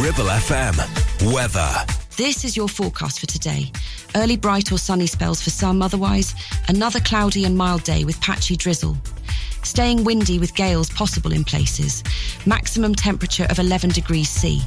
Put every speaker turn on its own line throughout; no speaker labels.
Ribble FM. Weather.
This is your forecast for today. Early bright or sunny spells for some, otherwise, another cloudy and mild day with patchy drizzle. Staying windy with gales possible in places. Maximum temperature of 11 degrees C.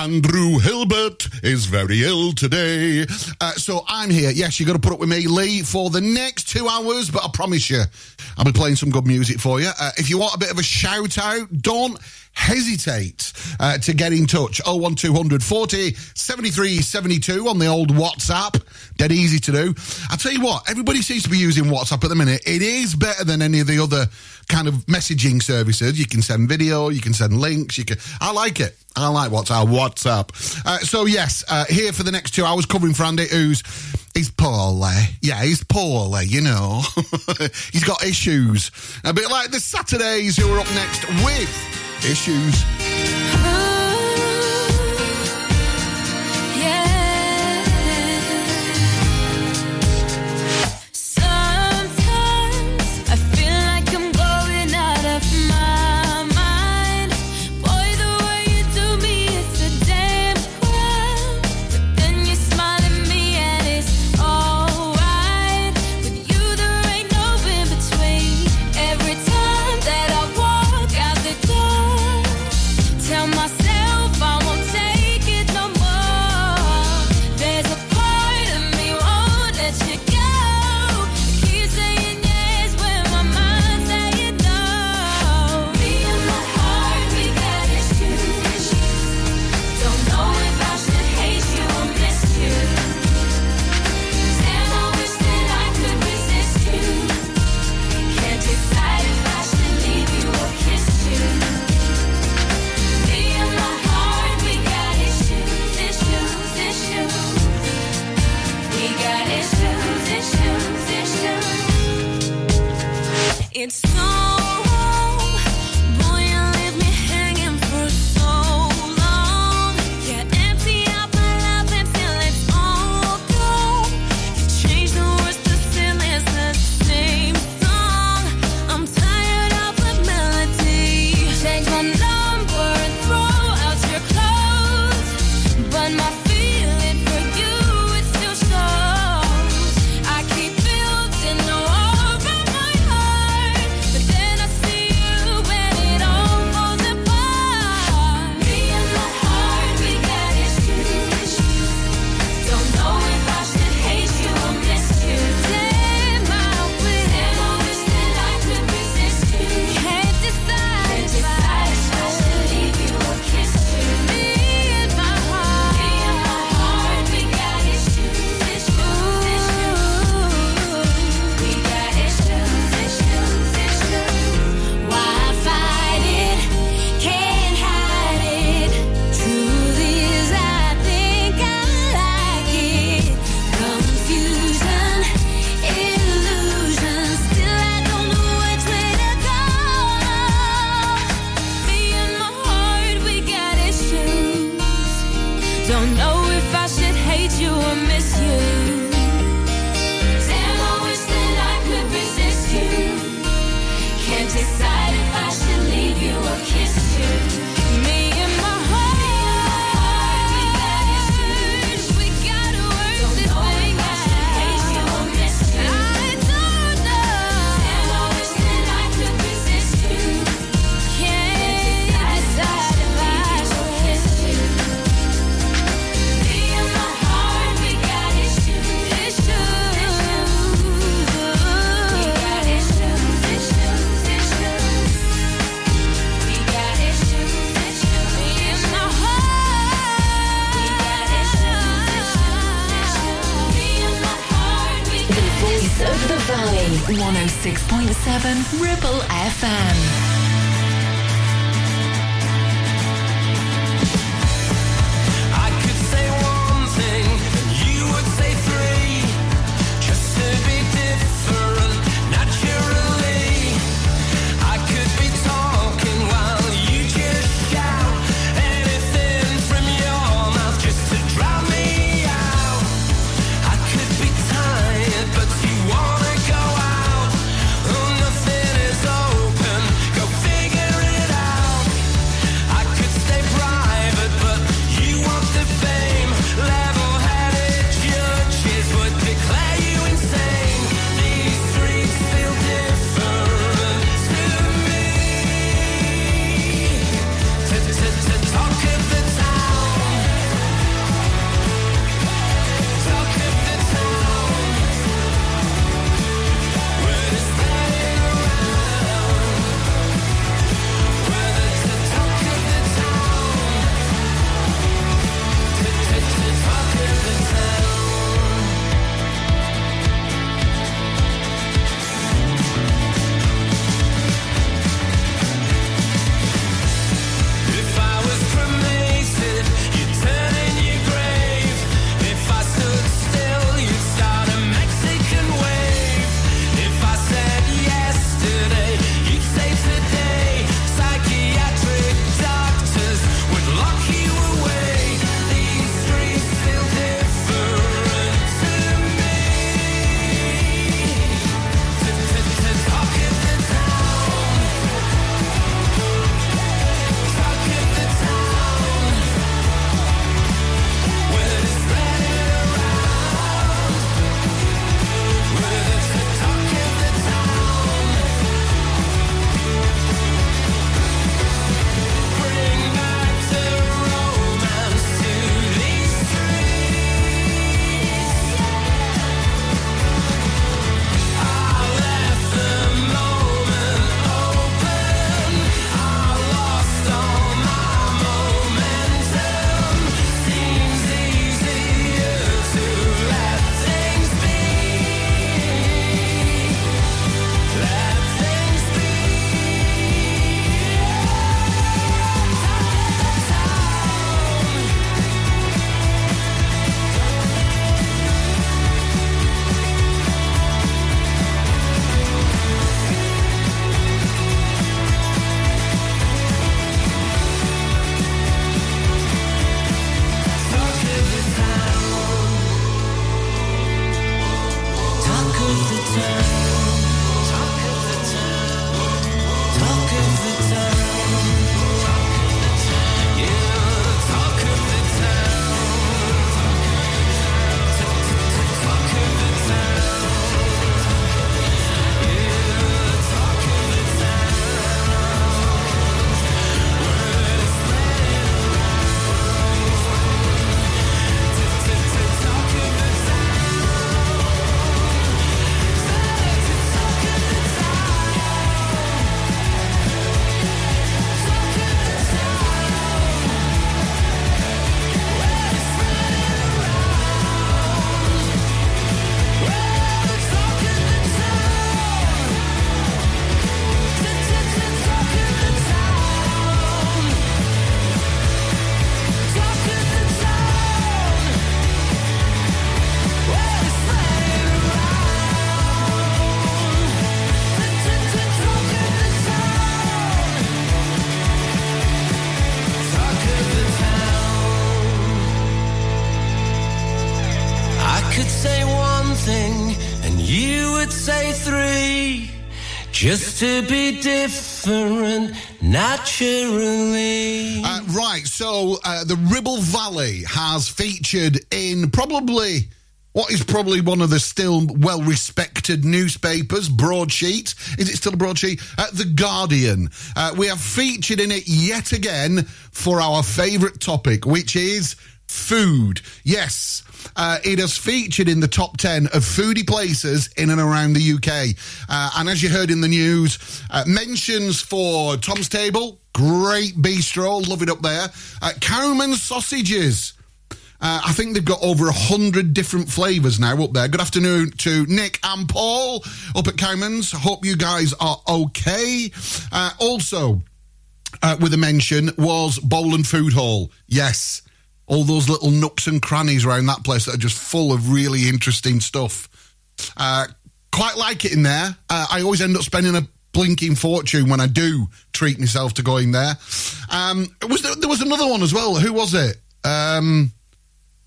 Andrew Hilbert is very ill today. Uh, so I'm here. Yes, you've got to put up with me, Lee, for the next two hours, but I promise you, I'll be playing some good music for you. Uh, if you want a bit of a shout out, don't hesitate uh, to get in touch. 01200 40 73 72 on the old WhatsApp. Dead easy to do. I tell you what, everybody seems to be using WhatsApp at the minute. It is better than any of the other kind of messaging services. You can send video, you can send links. You can. I like it. I like WhatsApp. WhatsApp. Uh, so yes, uh, here for the next two hours, covering for Andy, who's he's poorly. Yeah, he's poorly. You know, he's got issues. A bit like the Saturdays who are up next with issues.
Go
Just to be different naturally.
Uh, right, so uh, the Ribble Valley has featured in probably what is probably one of the still well respected newspapers, Broadsheet. Is it still a broadsheet? Uh, the Guardian. Uh, we have featured in it yet again for our favourite topic, which is food. Yes. Uh, it has featured in the top 10 of foodie places in and around the UK. Uh, and as you heard in the news, uh, mentions for Tom's Table, great bistro, love it up there. Uh, Cowman's Sausages. Uh, I think they've got over a hundred different flavours now up there. Good afternoon to Nick and Paul up at Cowman's. Hope you guys are okay. Uh, also, uh, with a mention was Bowland Food Hall. Yes, all those little nooks and crannies around that place that are just full of really interesting stuff. Uh, quite like it in there. Uh, I always end up spending a blinking fortune when I do treat myself to going there. Um, was there, there was another one as well. Who was it? Um,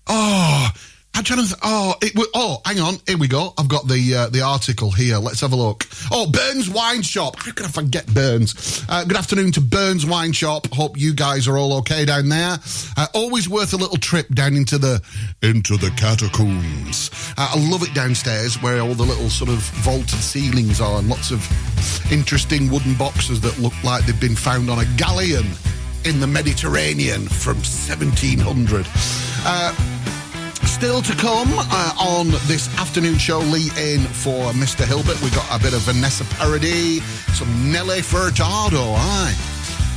oh, I'm trying to. Th- oh, it. w- Oh, hang on. Here we go. I've got the uh, the article here. Let's have a look. Oh, Byrne's Wine Shop. How could I forget Byrne's? Uh, good afternoon to Byrne's Wine Shop. Hope you guys are all okay down there. Uh, always worth a little trip down into the into the catacombs. Uh, I love it downstairs where all the little sort of vaulted ceilings are and lots of interesting wooden boxes that look like they've been found on a galleon in the Mediterranean from 1700. Still to come uh, on this afternoon show, Lee in for Mr. Hilbert. We got a bit of Vanessa Paradis, some Nelly Furtado, aye,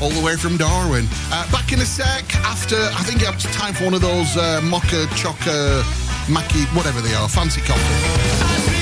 all the way from Darwin. Uh, back in a sec after, I think it's time for one of those uh, mocha, choca, mackie, whatever they are, fancy coffee.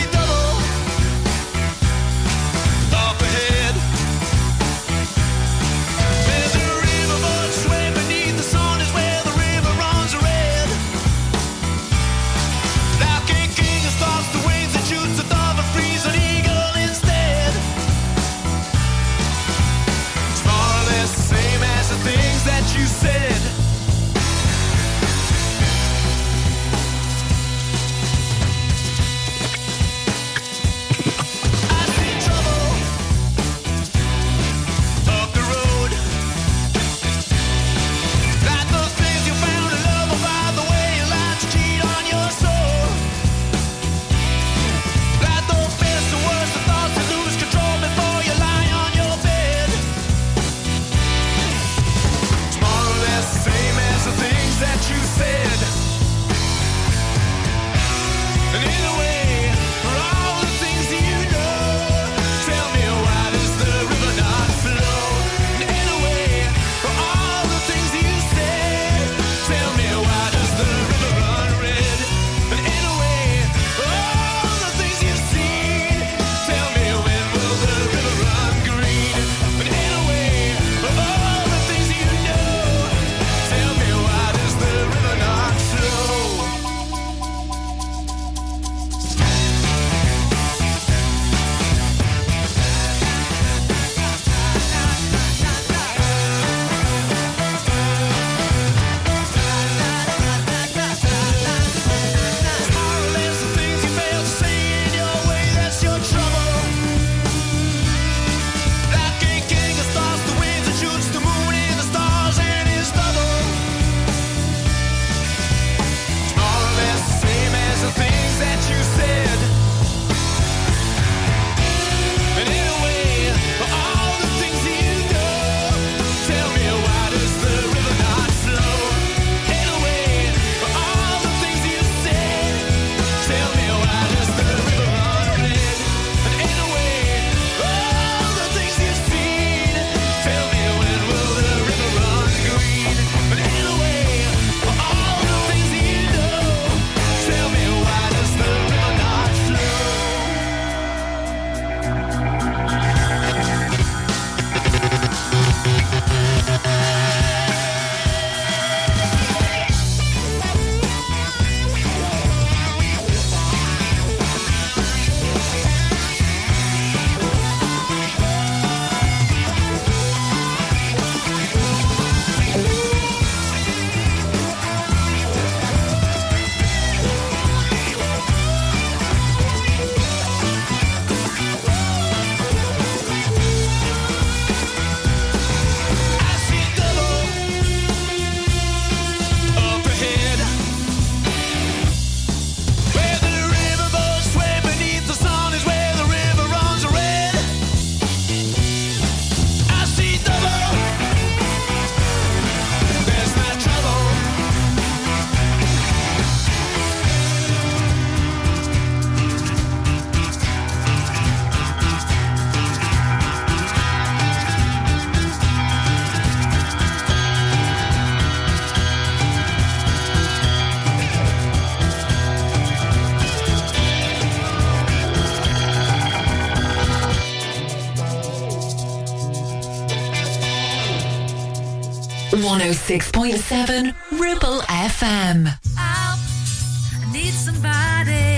106.7 Ribble FM.
I need somebody.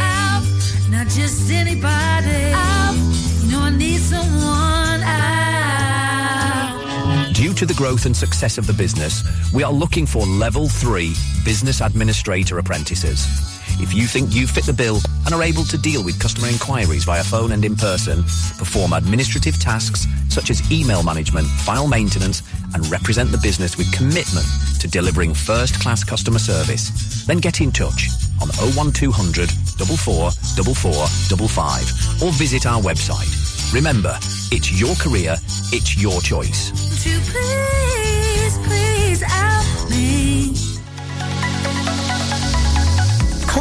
Not just anybody. You know, I need someone.
Due to the growth and success of the business, we are looking for level three business administrator apprentices. If you think you fit the bill and are able to deal with customer inquiries via phone and in person, perform administrative tasks such as email management, file maintenance, and represent the business with commitment to delivering first class customer service, then get in touch on 01200 44 4455 or visit our website. Remember, it's your career, it's your choice.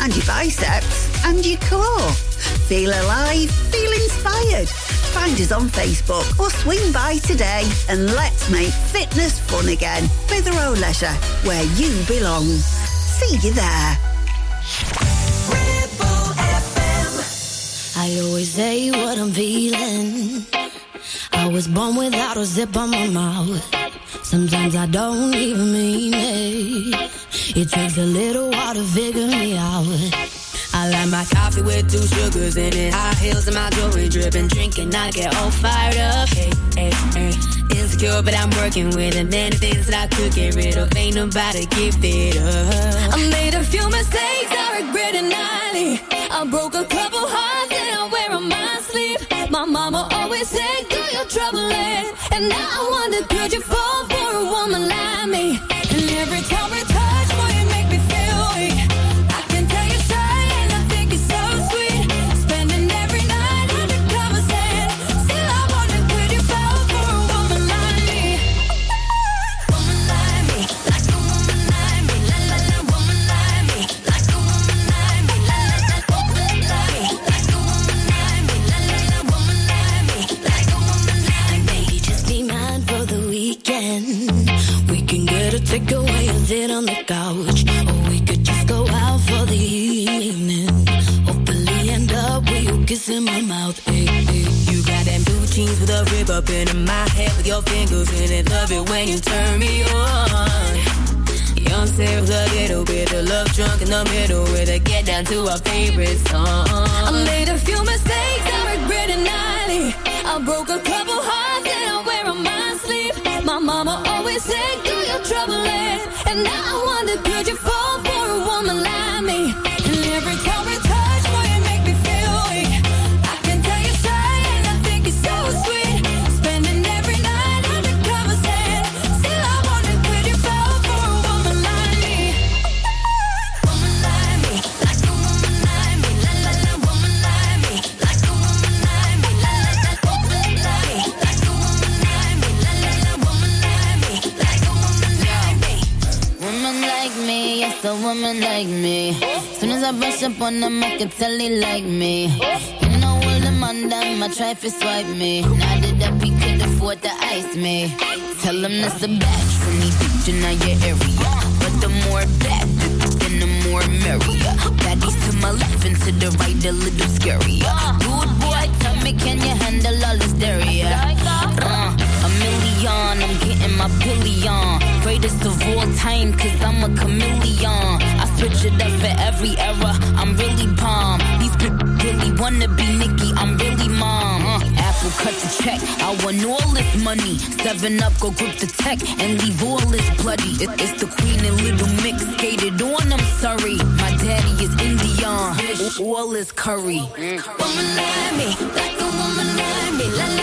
And your biceps and your core. Feel alive, feel inspired. Find us on Facebook or swing by today and let's make fitness fun again. Clitheroe Leisure, where you belong. See you there.
I always say what I'm feeling. I was born without a zip on my mouth. Sometimes I don't even mean it. It takes a little while to figure me out. I like my coffee with two sugars in it. High heels and my jewelry dripping. Drinking, I get all fired up. Hey, hey, hey. Insecure, but I'm working with it. Many things that I could get rid of. Ain't nobody give it up. I made a few mistakes, I regret nightly. I broke a couple hearts girl, you're troubling. And now I wonder, could you fall for couch, or we could just go out for the evening. Hopefully end up with you kissing my mouth. Hey, hey. You got them blue jeans with a rib up in my head with your fingers in it. Love it when you turn me on. Young Sarah's a little bit of love drunk in the middle with a get down to our favorite song. I made a few mistakes, I regret it nightly. I broke a couple hearts and I wear on my sleeve. My mama always said, girl, you're troubling. And now I wonder, could you fall I
brush up on them, I can tell they like me. You know, all them on them, I try to swipe me. Now that up, he could afford to ice me. Tell him that's a batch for me, bitch, in your area. But the more bad, then the more merrier. Baddies to my left and to the right, a little scarier. Good boy, tell me, can you handle all this stereo? Uh, a million, I'm getting my billion. Greatest of all time, cause I'm a chameleon. I pictured up for every era. I'm really bomb. These people really wanna be Nicki. I'm really mom. Uh, Apple cut the check. I
want all this money. Seven up, go grip the tech and leave all this bloody. It, it's the queen and little mix skated on. I'm sorry, my daddy is Indian. All this curry. Mm. Woman like me, like a woman like me. La, la.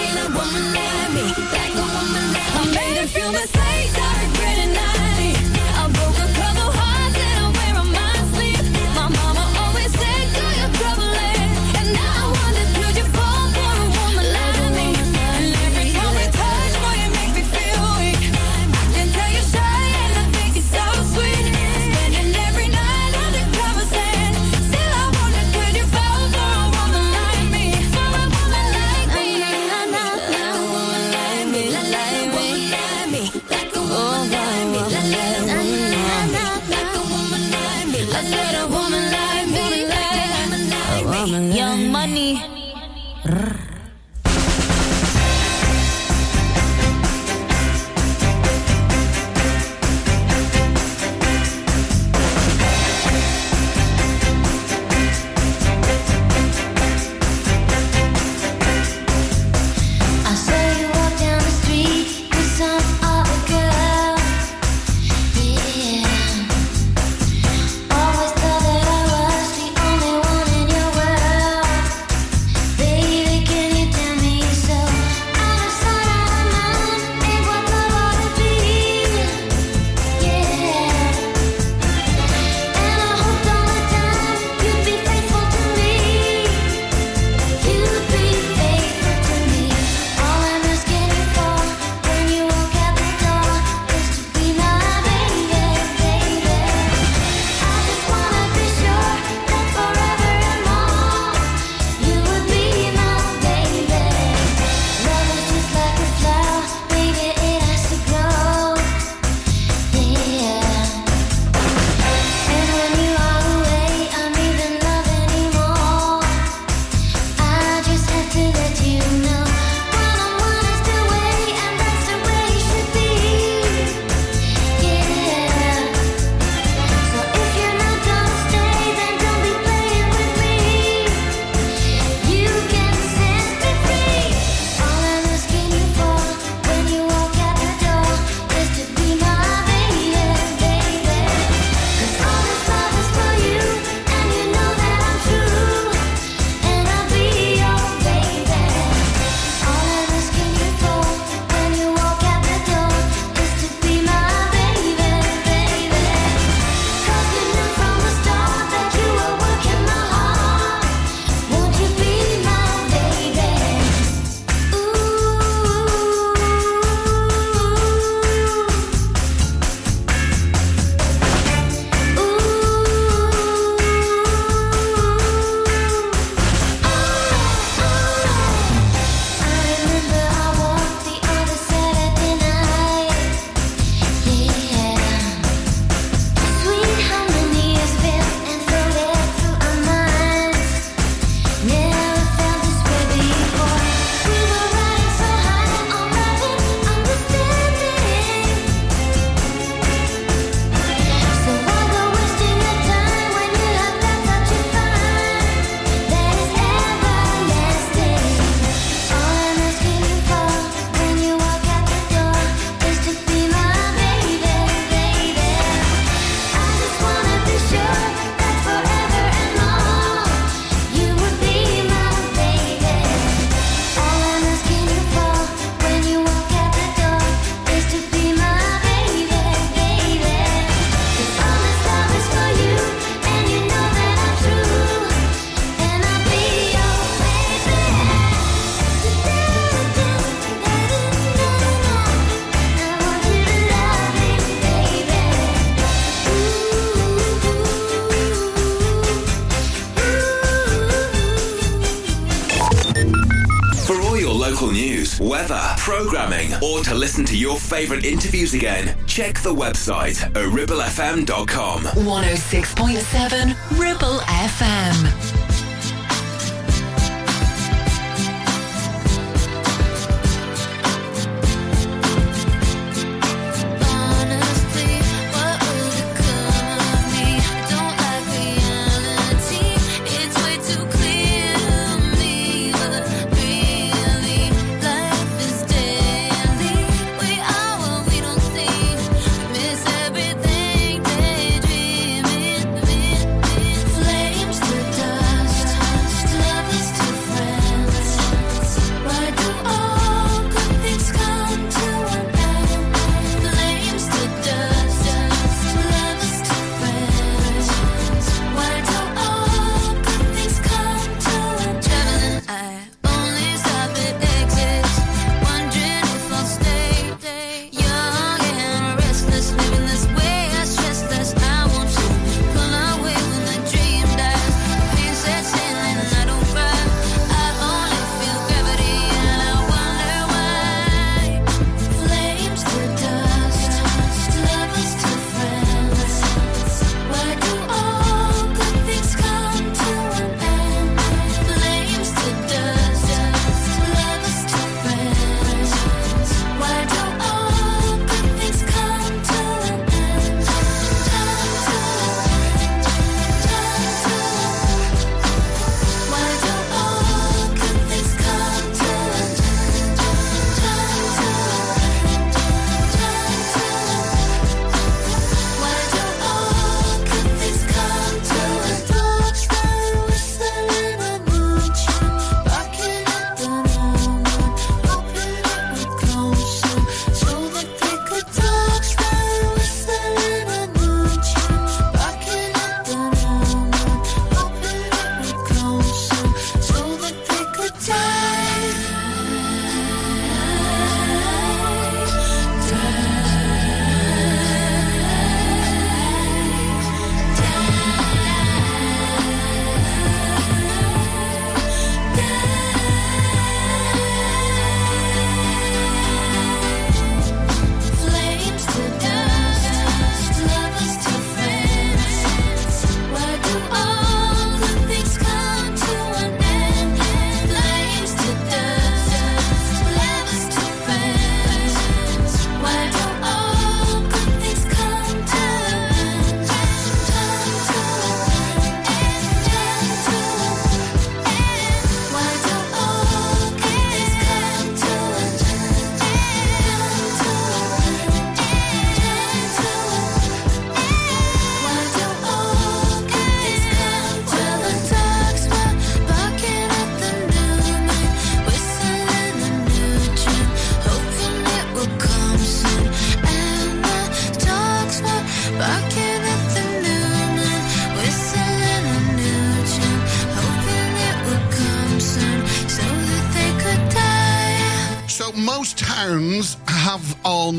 favourite interviews again, check the website at ribblefm.com.
106.7 Ribble FM.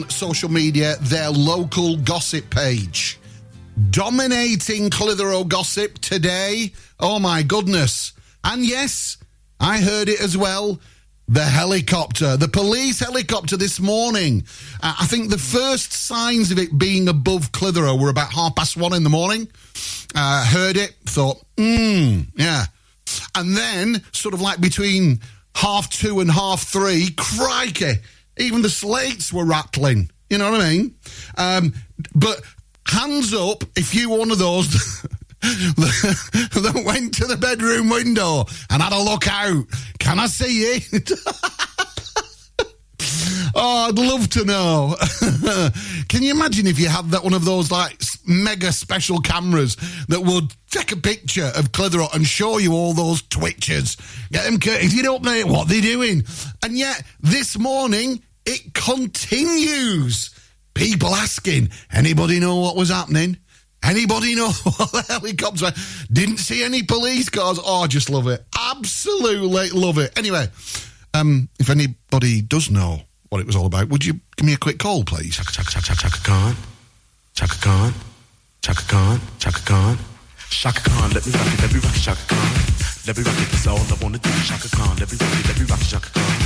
On social media their local gossip page. Dominating Clitheroe gossip today. Oh my goodness. And yes, I heard it as well. The helicopter, the police helicopter this morning. Uh, I think the first signs of it being above Clitheroe were about half past one in the morning. Uh, heard it, thought, hmm, yeah. And then, sort of like between half two and half three, crikey, even the slates were rattling. You know what I mean? Um, but hands up if you one of those that went to the bedroom window and had a look out. Can I see it? Oh, I'd love to know. Can you imagine if you had that one of those like mega special cameras that would take a picture of Clitheroe and show you all those twitchers? Get them curtains. You don't know what they're doing. And yet, this morning, it continues. People asking, anybody know what was happening? Anybody know what the helicopter? Didn't see any police cars. Oh, I just love it. Absolutely love it. Anyway, um, if anybody does know what it was all about, would you give me a quick call, please?
Chaka Chaka Chaka Chaka Khan, Chaka Khan, Chaka Khan, Chaka Khan, Chaka Khan. Let me rock it, let me rock it, Chaka Khan. Let me rock it, that's all I wanna do. Chaka Khan, let me rock it, let me rock it, Chaka Khan.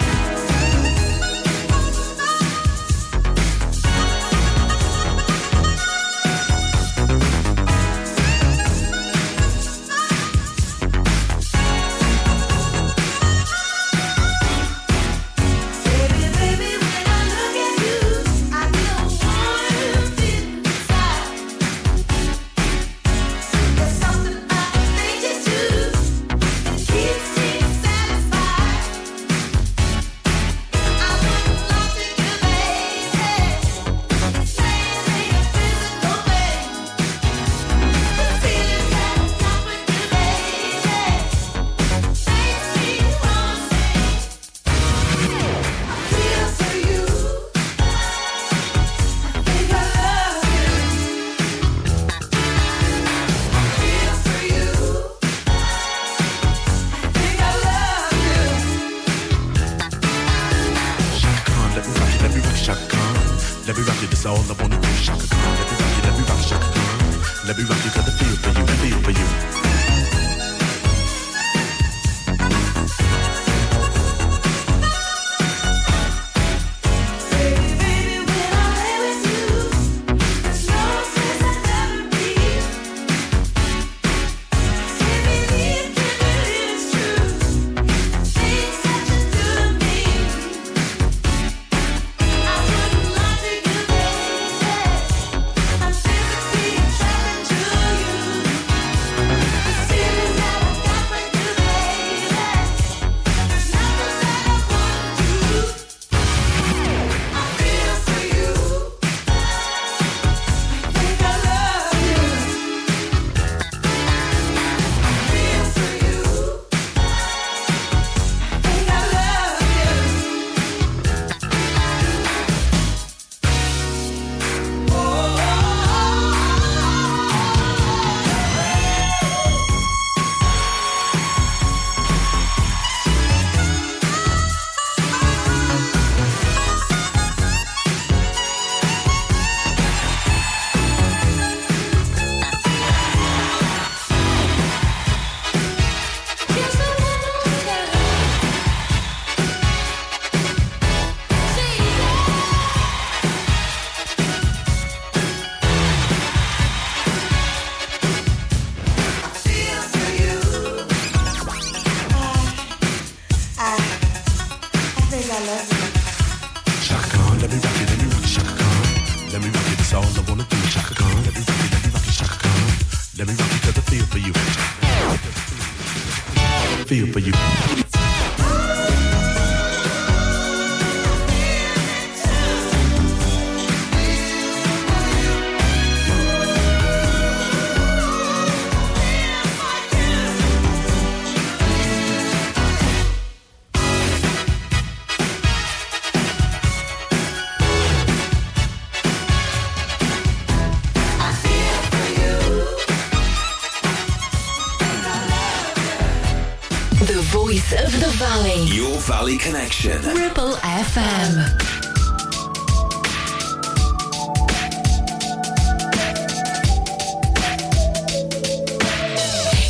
The
voice of the valley.
Your Valley Connection.
Ribble FM.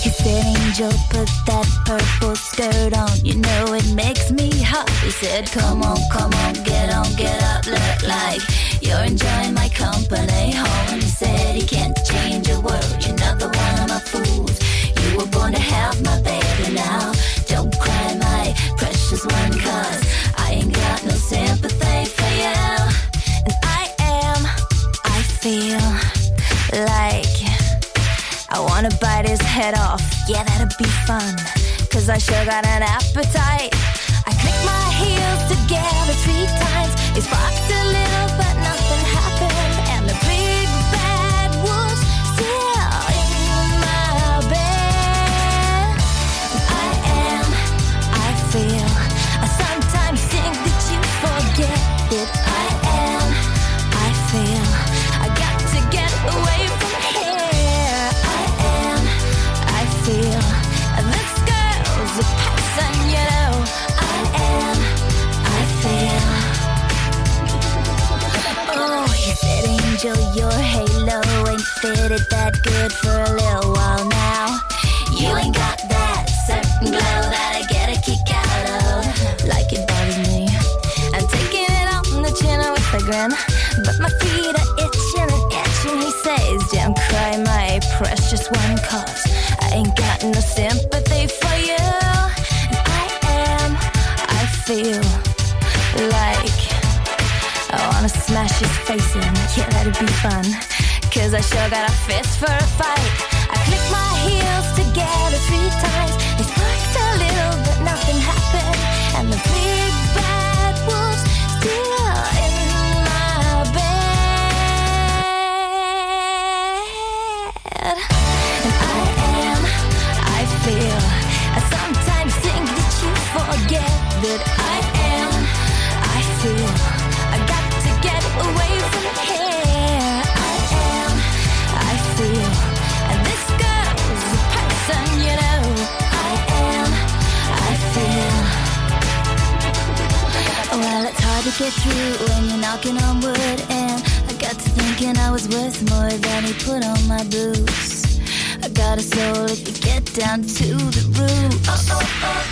He said, Angel, put that purple skirt on. You know it makes me hot. He said, Come on, come on, get on, get up. Look like you're enjoying my company. And he said, He can't change a word. You're not the one of my fools. You were born to have my baby now. Head off, yeah, that'd be fun. Cause I sure got an appetite. I click my heels together three times. It sparked a little, but Angel, your halo ain't fitted that good for a little while now. You ain't got that certain glow that I get a kick out of. Like it bothers me. I'm taking it on the chin with a grin. But my feet are itching and itching. He says, Don't cry, my precious one, cause I ain't got no sympathy for you. And I am, I feel like I wanna smash his face in. That'd be fun. Cause I sure got a fist for a fight. To get through when you're knocking on wood, and I got to thinking I was worth more than he put on my boots. I got a soul if you get down to the oh, oh, oh, oh,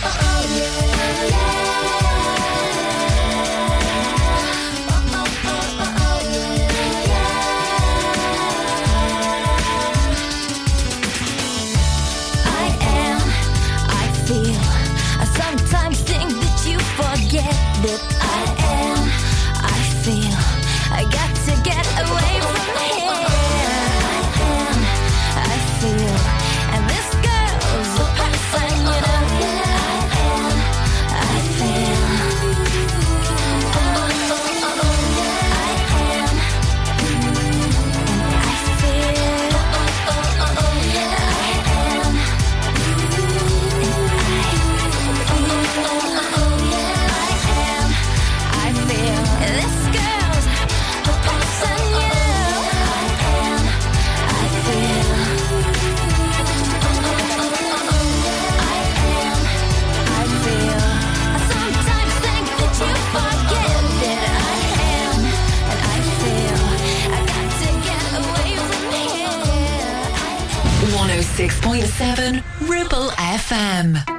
7 Ribble FM.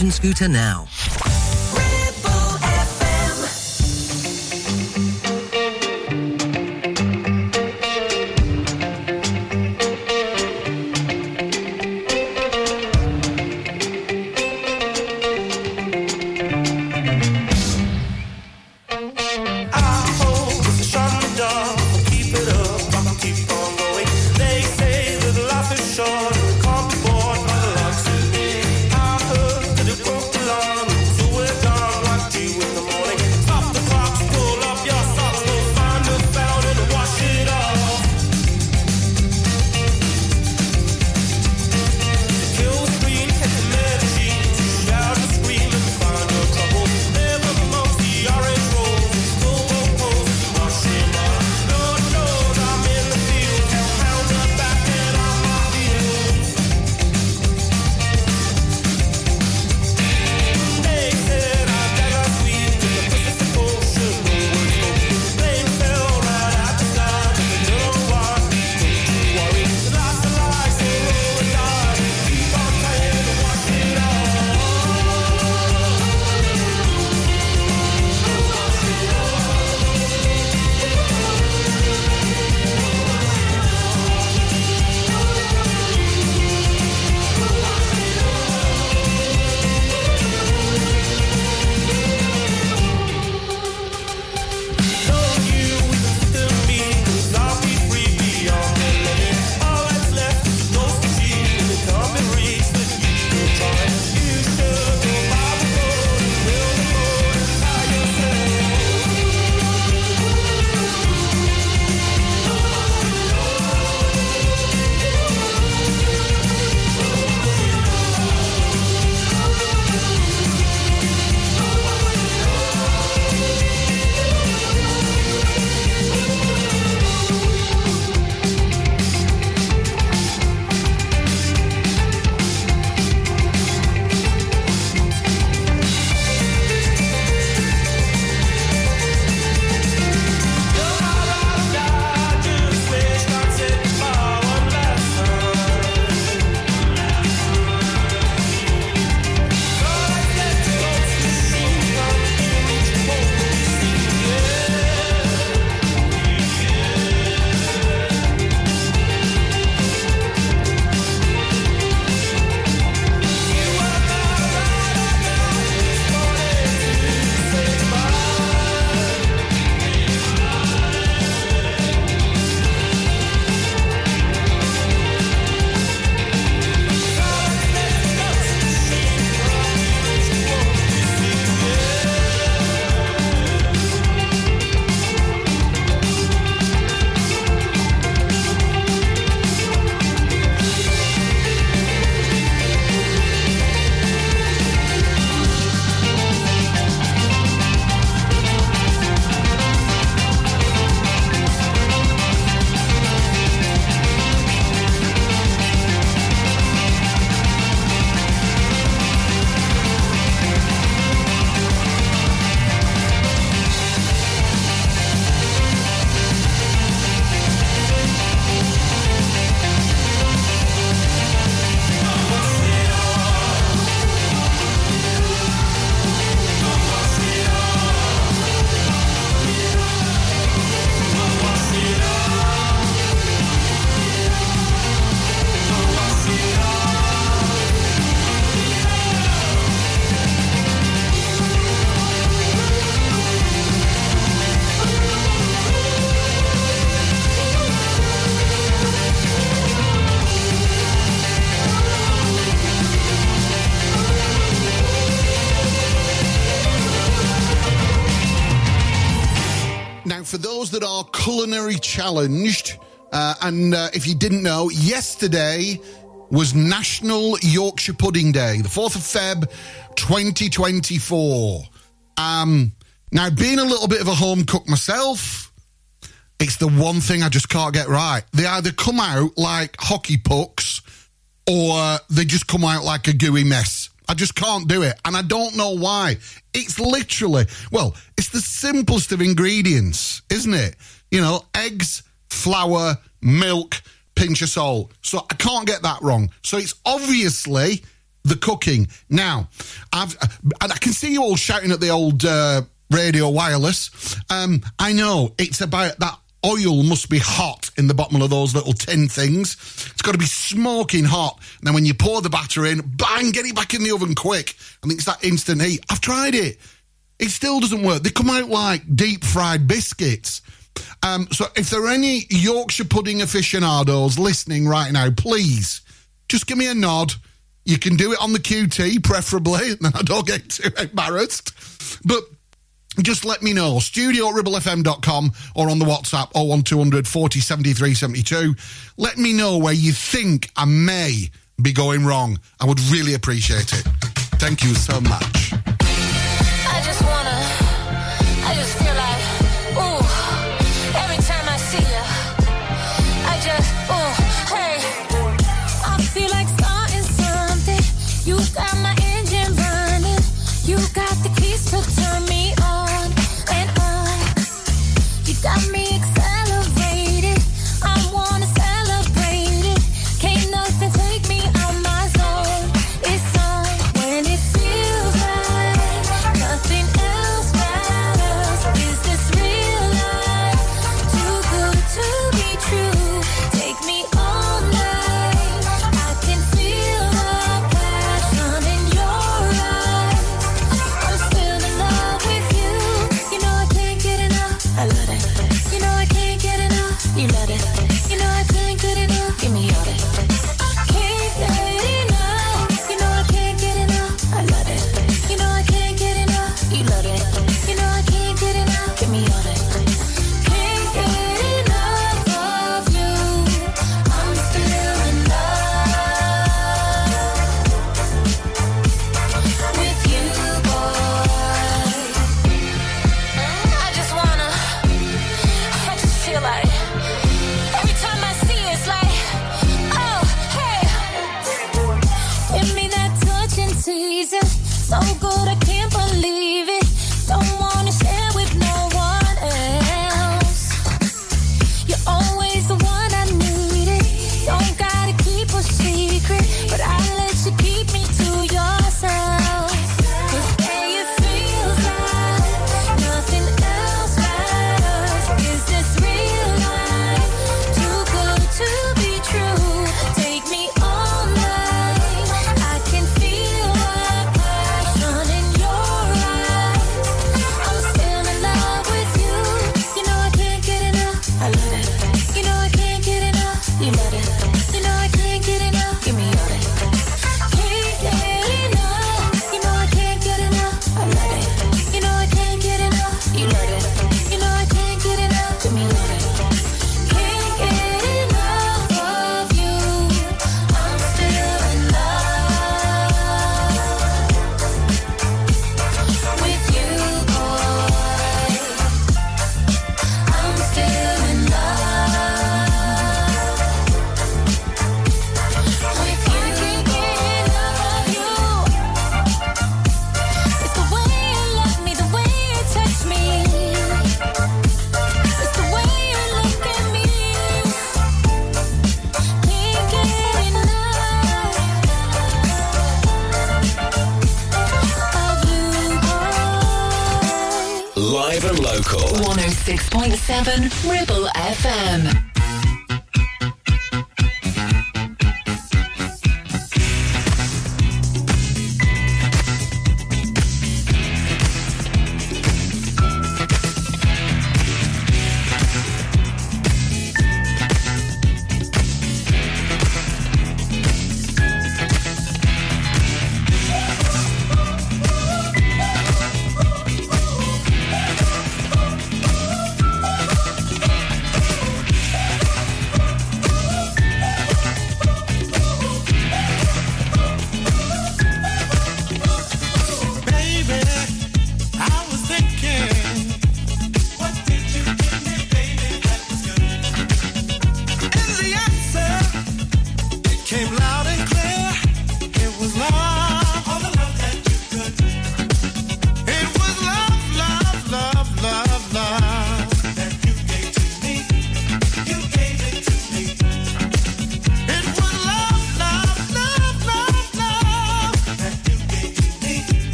scooter now.
And
uh, if you didn't know, yesterday was National Yorkshire Pudding Day, the 4th of Feb 2024. Um, now, being a little bit of a home cook myself, it's the one thing I just can't get right. They either come out like hockey pucks or they just come out like a gooey mess. I just can't do it. And I don't know why. It's literally, well, it's the simplest of ingredients, isn't it? You know, eggs, flour, milk, pinch of salt. So I can't get that wrong. So it's obviously the cooking. Now, I've, and I can see you all shouting at the old uh, radio wireless. Um, I know it's about that oil must be hot in the bottom of those little tin things. It's got to be smoking hot. And then when you pour the batter in, bang, get it back in the oven quick. I think it's that instant heat. I've tried it. It still doesn't work. They come out like deep fried biscuits. Um, so if there are any Yorkshire pudding aficionados listening right now, please just give me a nod. You can do it on the QT, preferably, then I don't get too embarrassed. But just let me know. Studio at ribblefm.com or on the WhatsApp 01200 40 73 72. Let me know where you think I may be going wrong. I would really appreciate it. Thank you so much.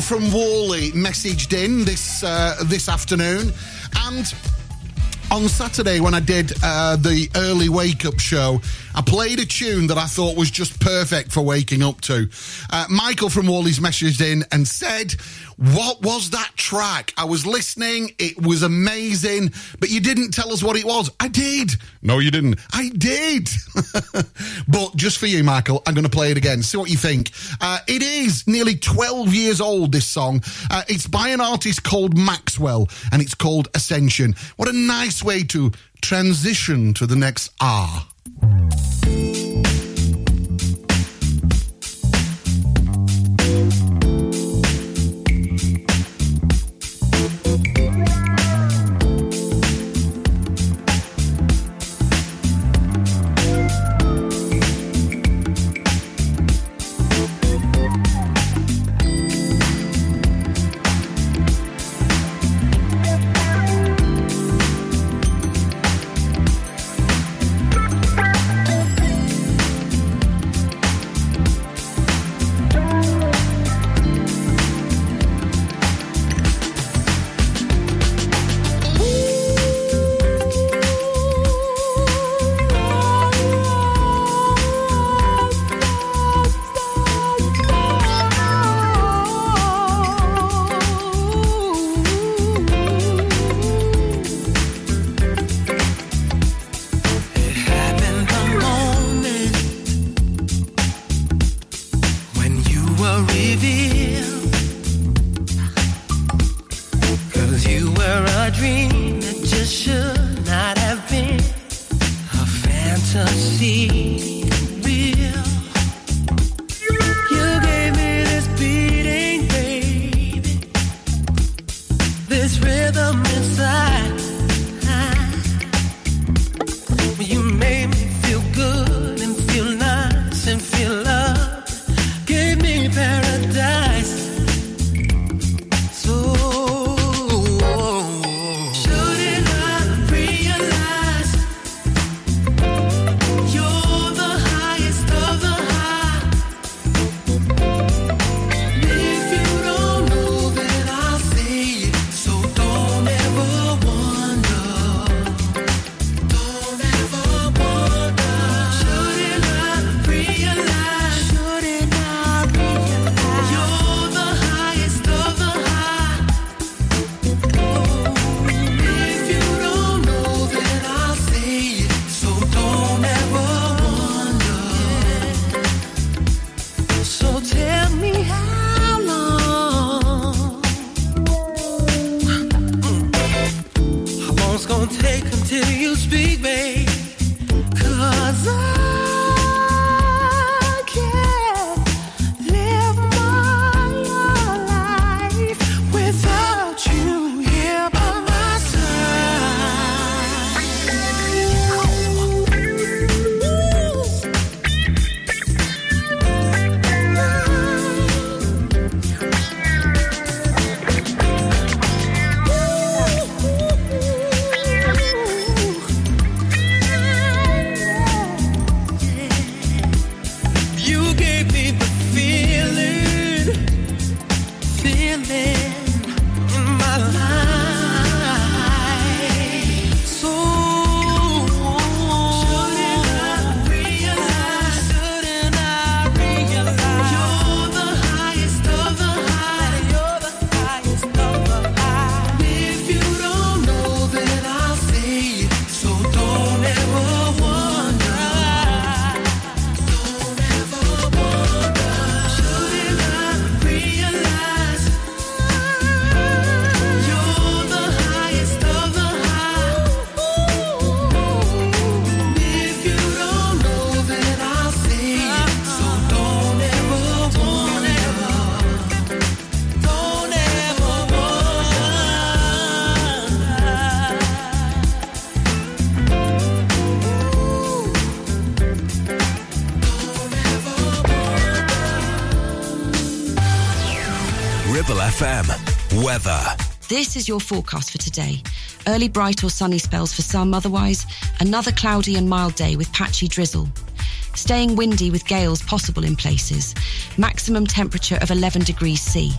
From Whalley messaged in this uh, this afternoon, and on Saturday when I did uh, the early wake up show, I played a tune that I thought was just perfect for waking up to. Uh, Michael from Whalley's messaged in and said, What was that track? I was listening, it was amazing, but you didn't tell us what it was. I did. No, you didn't. I did. but just for you, Michael, I'm going to play it again. See what you think. Uh, it is nearly 12 years old, this song. Uh, it's by an artist called Maxwell, and it's called Ascension. What a nice way to transition to the next R.
Ribble FM. Weather.
This is your forecast for today. Early bright or sunny spells for some, otherwise, another cloudy and mild day with patchy drizzle. Staying windy with gales possible in places. Maximum temperature of 11 degrees C.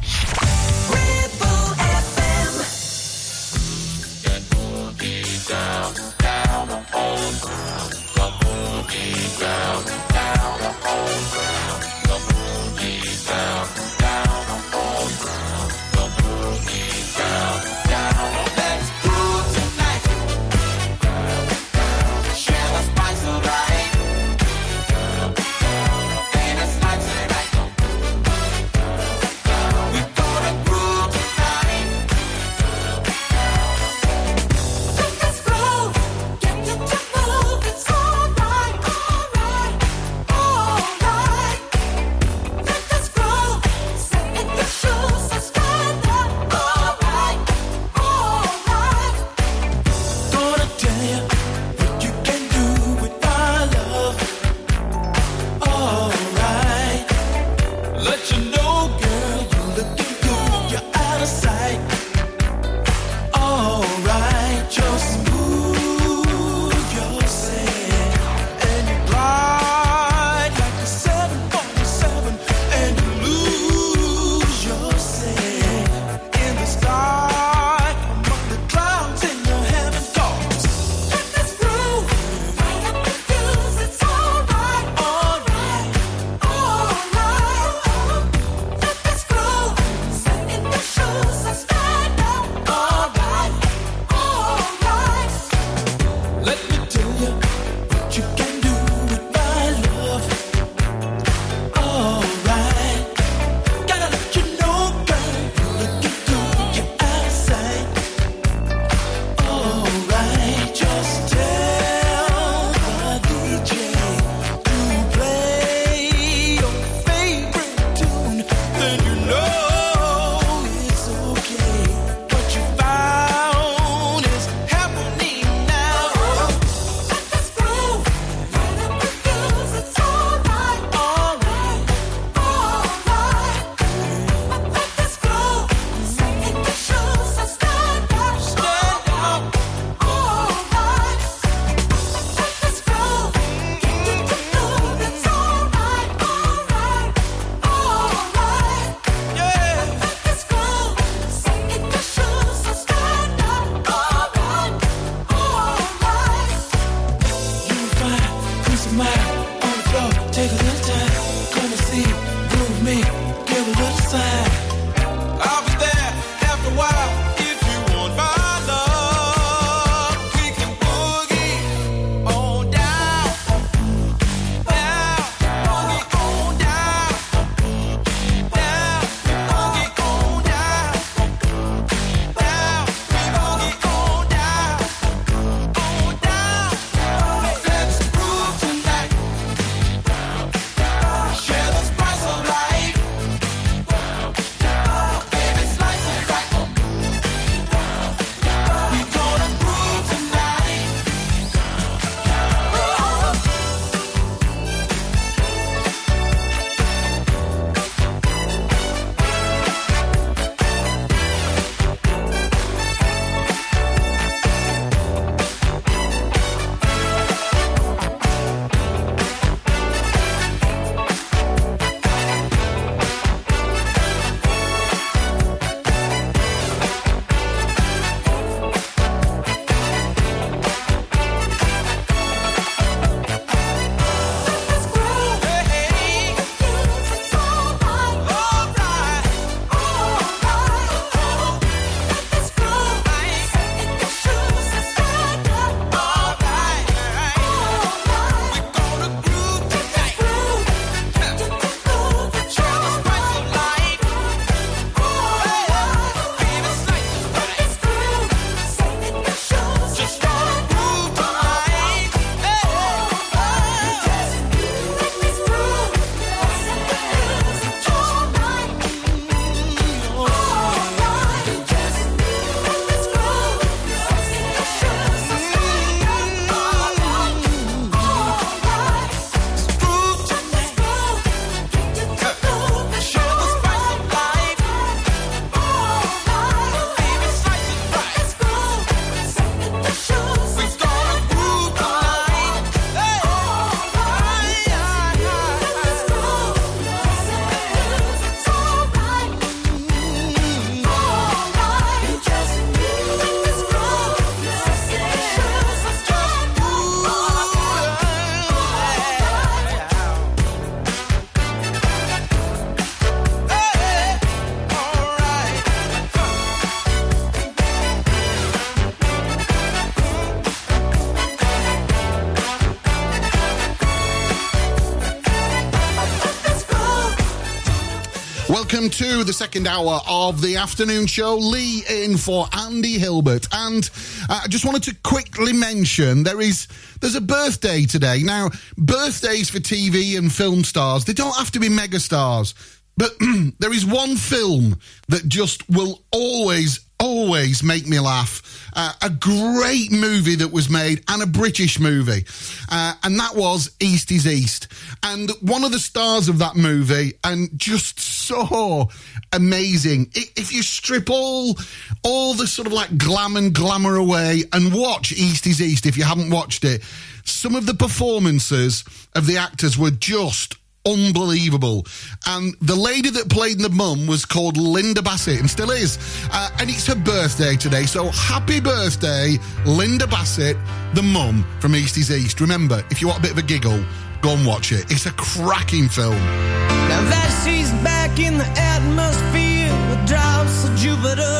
welcome to the second hour of the afternoon show. Lee in for Andy Hilbert, and uh, I just wanted to quickly mention there is there's a birthday today. Now, birthdays for TV and film stars they don't have to be megastars, but there is one film that just will always always make me laugh. Uh, a great movie that was made and a British movie. Uh, and that was East is East. And one of the stars of that movie, and just so amazing. If you strip all, all the sort of like glam and glamour away and watch East is East, if you haven't watched it, some of the performances of the actors were just unbelievable. And the lady that played the mum was called Linda Bassett and still is. Uh, and it's her birthday today. So happy birthday, Linda Bassett, the mum from East is East. Remember, if you want a bit of a giggle, go and watch it. It's a cracking film.
Now that she's back in the atmosphere with drops of Jupiter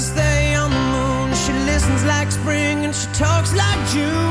her stay on the moon, she listens like spring and she talks like June.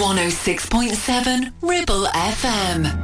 106.7 Ribble FM.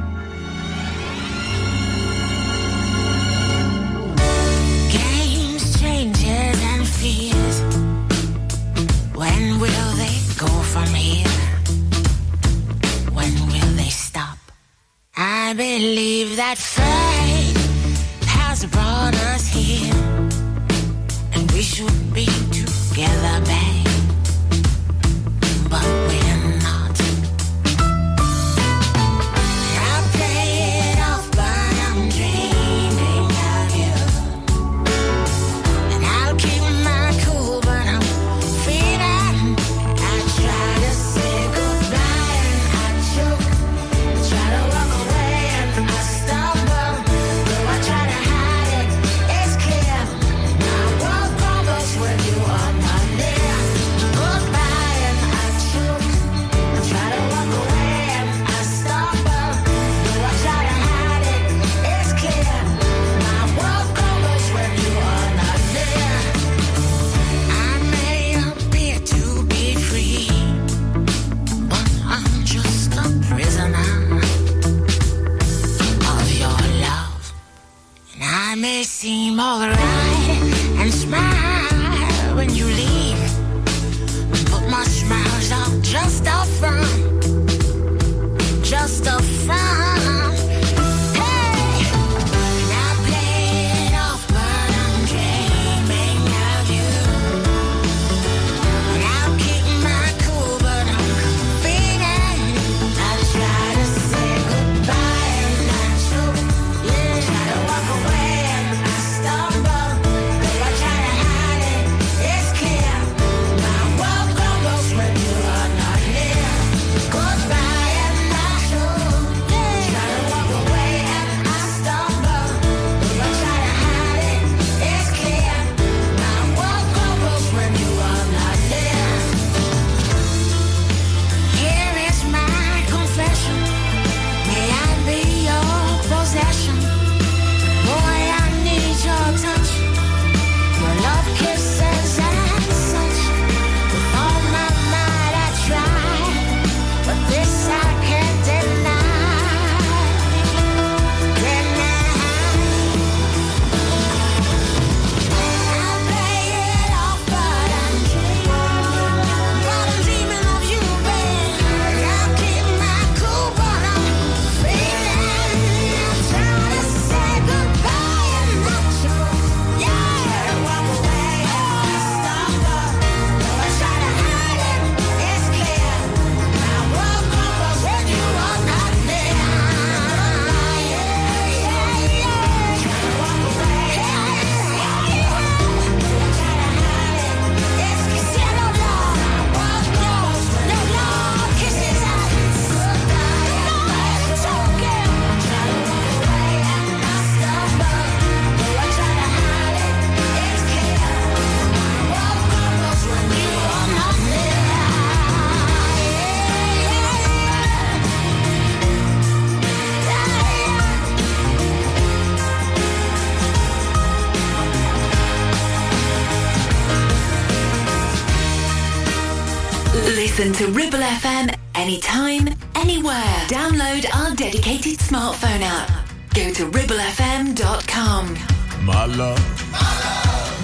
Ribble FM anytime, anywhere. Download our dedicated smartphone app. Go to ribblefm.com.
My love,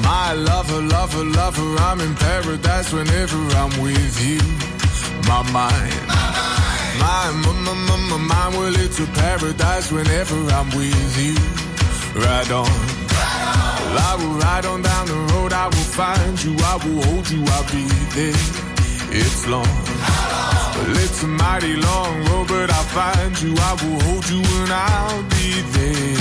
my lover, lover, lover, I'm in paradise whenever I'm with you. My mind, my, my, my, my, my mind, well, it's a paradise whenever I'm with you. Ride on, Well, I will ride on down the road, I will find you, I will hold you, I'll be there. It's long, well, it's a mighty long road, but I'll find you, I will hold you, and I'll be there.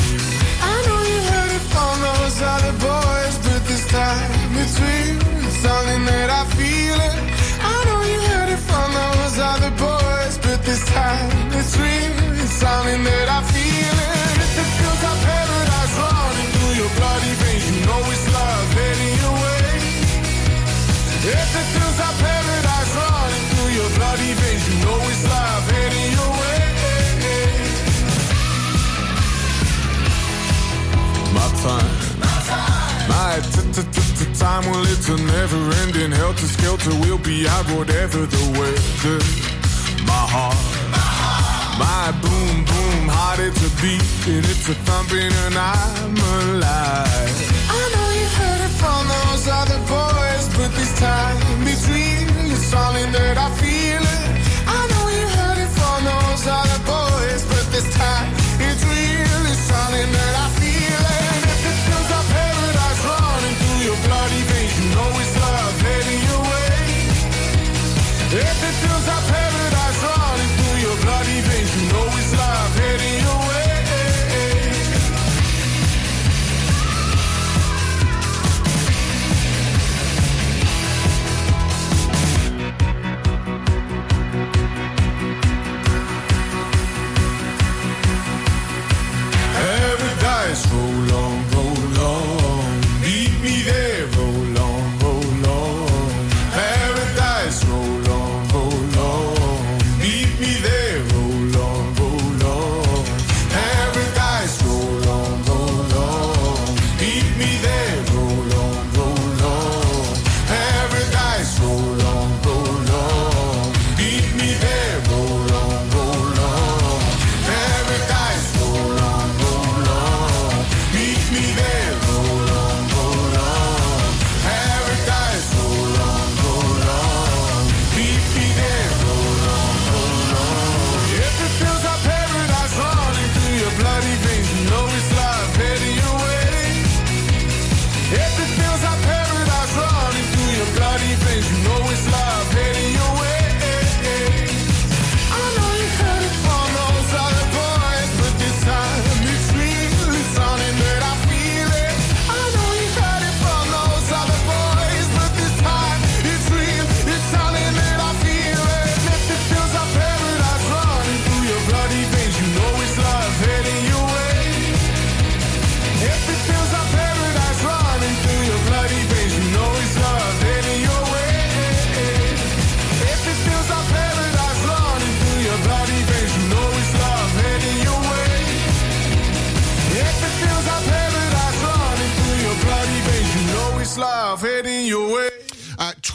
I know you heard it from those other boys, but this time it's real. It's something that I feel it. I know you heard it from those other boys, but this time it's real. It's something that I feel it. If it feels like paradise running through your bloody veins, you know it's love heading your way. If it feels like paradise you know it's your way. My time. My time, well, it's a never ending helter skelter. We'll be out whatever the weather. My heart. My boom, boom, heart, it's a beat, and it's a thumping, and I'm alive. I know you've heard it from those other boys, but this time that I feel it.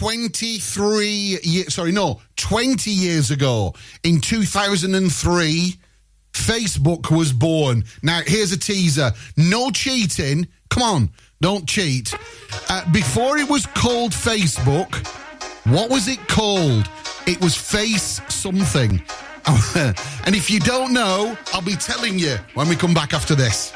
23 years, sorry, no, 20 years ago in 2003, Facebook was born. Now, here's a teaser no cheating. Come on, don't cheat. Uh, before it was called Facebook, what was it called? It was Face Something. and if you don't know, I'll be telling you when we come back after this.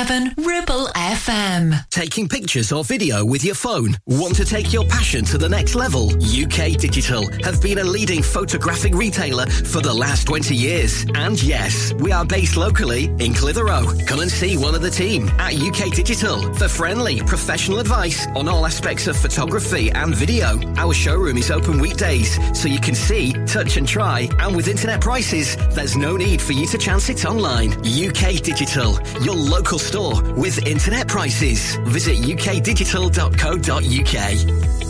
106.7 Ribble FM.
Taking pictures or video with your phone? Want to take your passion to the next level? UK Digital have been a leading photographic retailer for the last 20 years. And yes, we are based locally in Clitheroe. Come and see one of the team at UK Digital for friendly, professional advice on all aspects of photography and video. Our showroom is open weekdays, so you can see, touch and try. And with internet prices, there's no need for you to chance it online. UK Digital, your local store with internet prices. Visit ukdigital.co.uk.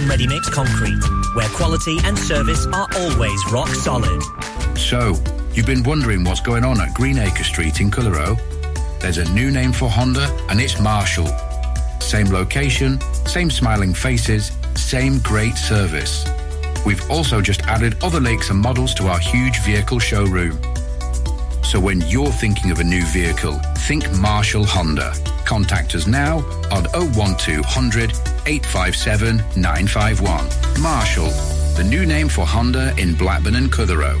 Ready Mix Concrete, where quality and service are always rock solid.
So, you've been wondering what's going on at Greenacre Street in Clitheroe? There's a new name for Honda, and it's Marshall. Same location, same smiling faces, same great service. We've also just added other lakes and models to our huge vehicle showroom. So when you're thinking of a new vehicle, think Marshall Honda. Contact us now on 01200 857 951. Marshall, the new name for Honda in Blackburn and Clitheroe.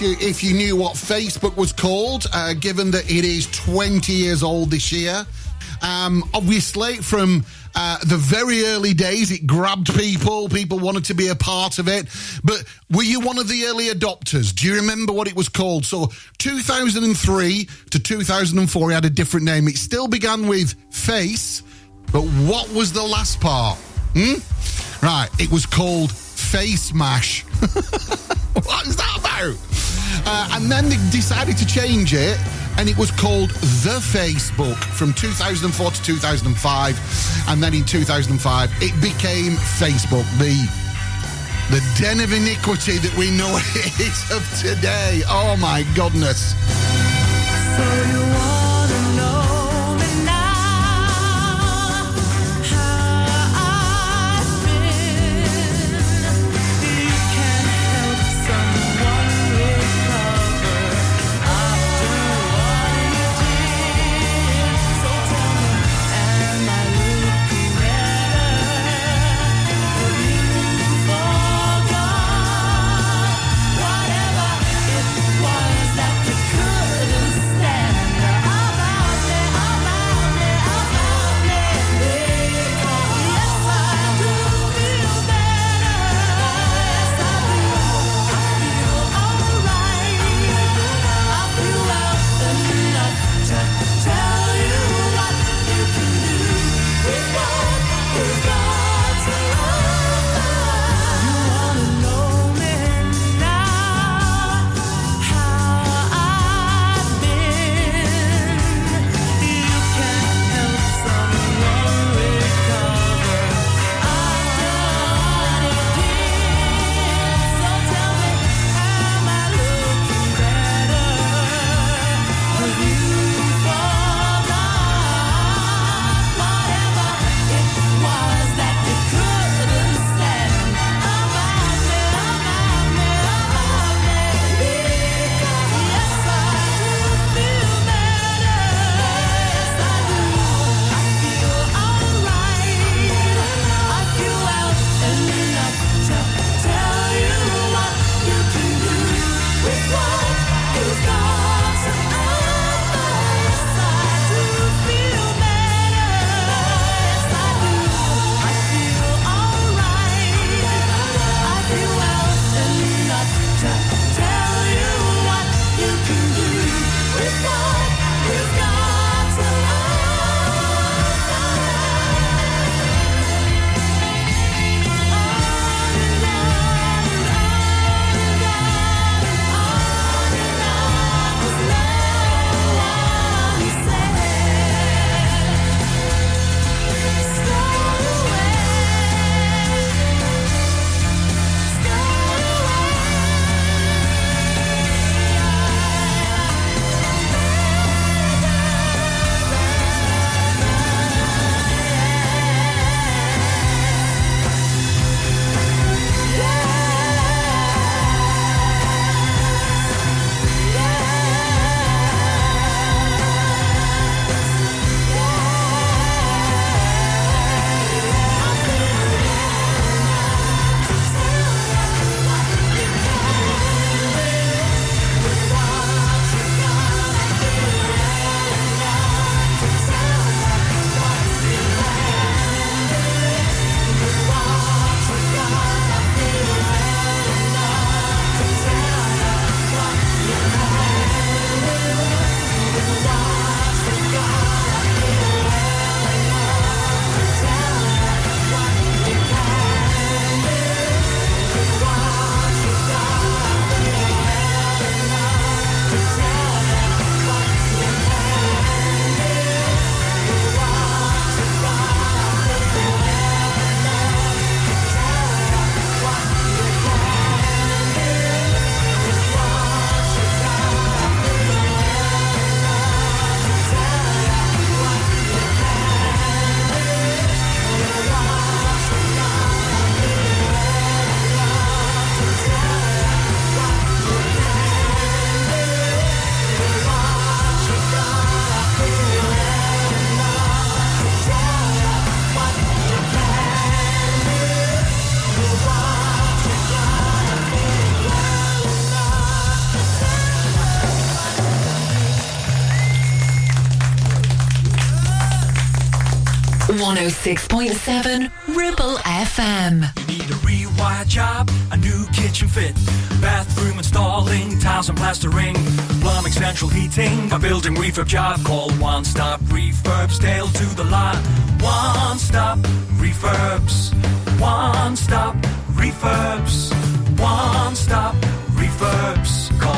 You
if you
knew what Facebook was called, uh, given that it is 20 years old this year. Um, obviously, from uh, the very early days, it grabbed people. People wanted to be a part of it. But were you one of the early adopters? Do you remember what it was called? So, 2003 to 2004, it had a different name. It still began with Face, but what was the last part? Hmm? Right, it was called FaceMash. what is that about? Uh, and then they decided to change it, and it was called The Facebook from 2004 to 2005. And then in 2005, it became Facebook, the, the den of iniquity that we know it is of today. Oh my goodness.
Whatever
106.7 Ribble FM.
Need a rewire job, a new kitchen fit, bathroom installing, tiles and plastering, plumbing, central heating, a building refurb job. Call One Stop Refurbs, to the lot. One Stop Refurbs. One Stop Refurbs. One Stop Refurbs. Call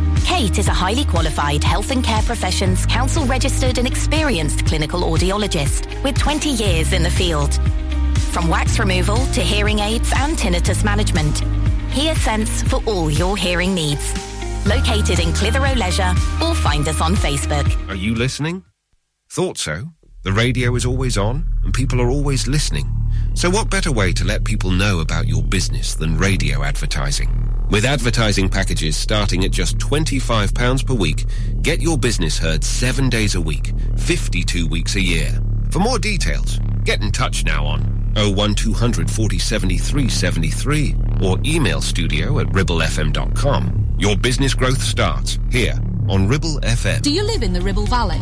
Kate is a highly qualified health and care professions, council registered and experienced clinical audiologist with 20 years in the field. From wax removal to hearing aids and tinnitus management. HearSense for all your hearing needs. Located in Clitheroe Leisure or find us on Facebook.
Are you listening? Thought so. The radio is always on and people are always listening. So what better way to let people know about your business than radio advertising? With advertising packages starting at just £25 per week, get your business heard seven days a week, 52 weeks a year. For more details, get in touch now on 01200 40 73 73 or email studio at ribblefm.com. Your business growth starts here on Ribble FM.
Do you live in the Ribble Valley?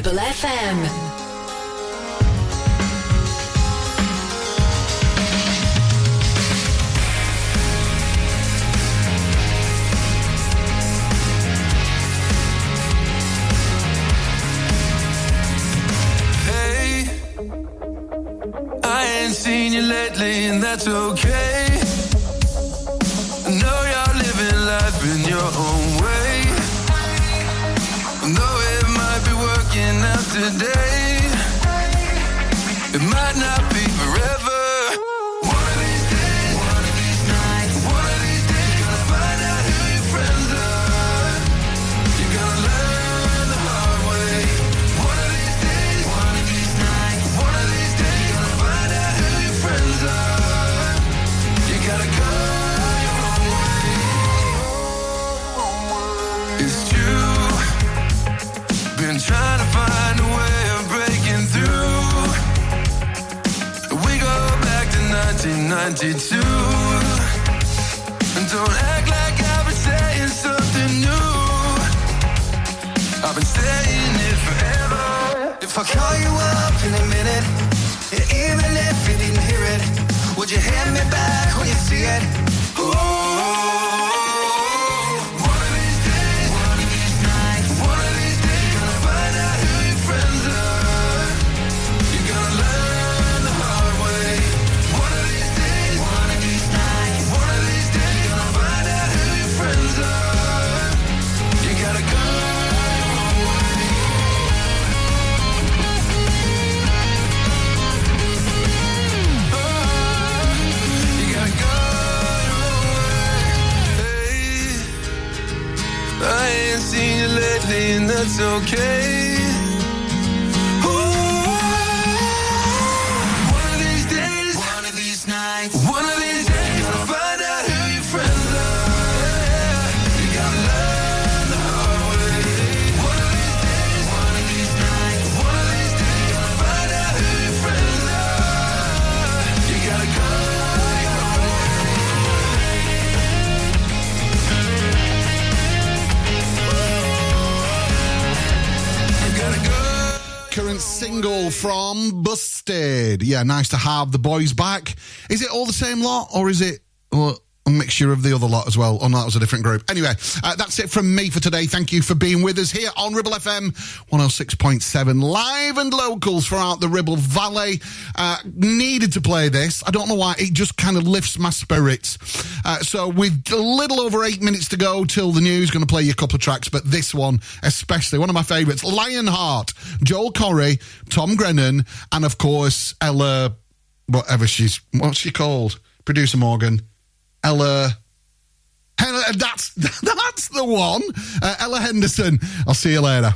Ribble FM.
current single from Busted. Yeah, nice to have the boys back. Is it all the same lot or is it. Well, mixture of the other lot as well. Oh, no, that was a different group. Anyway, uh, that's it from me for today. Thank you for being with us here on Ribble FM 106.7, live and local throughout the Ribble Valley. Uh, needed to play this. I don't know why. It just kind of lifts my spirits. Uh, so, with a little over eight minutes to go till the news, going to play you a couple of tracks, but this one, especially one of my favourites Lionheart, Joel Corry, Tom Grennan, and of course, Ella, whatever she's, what's she called? Producer Morgan. Ella. Uh, that's, that's the one. Uh, Ella Henderson. I'll see you later.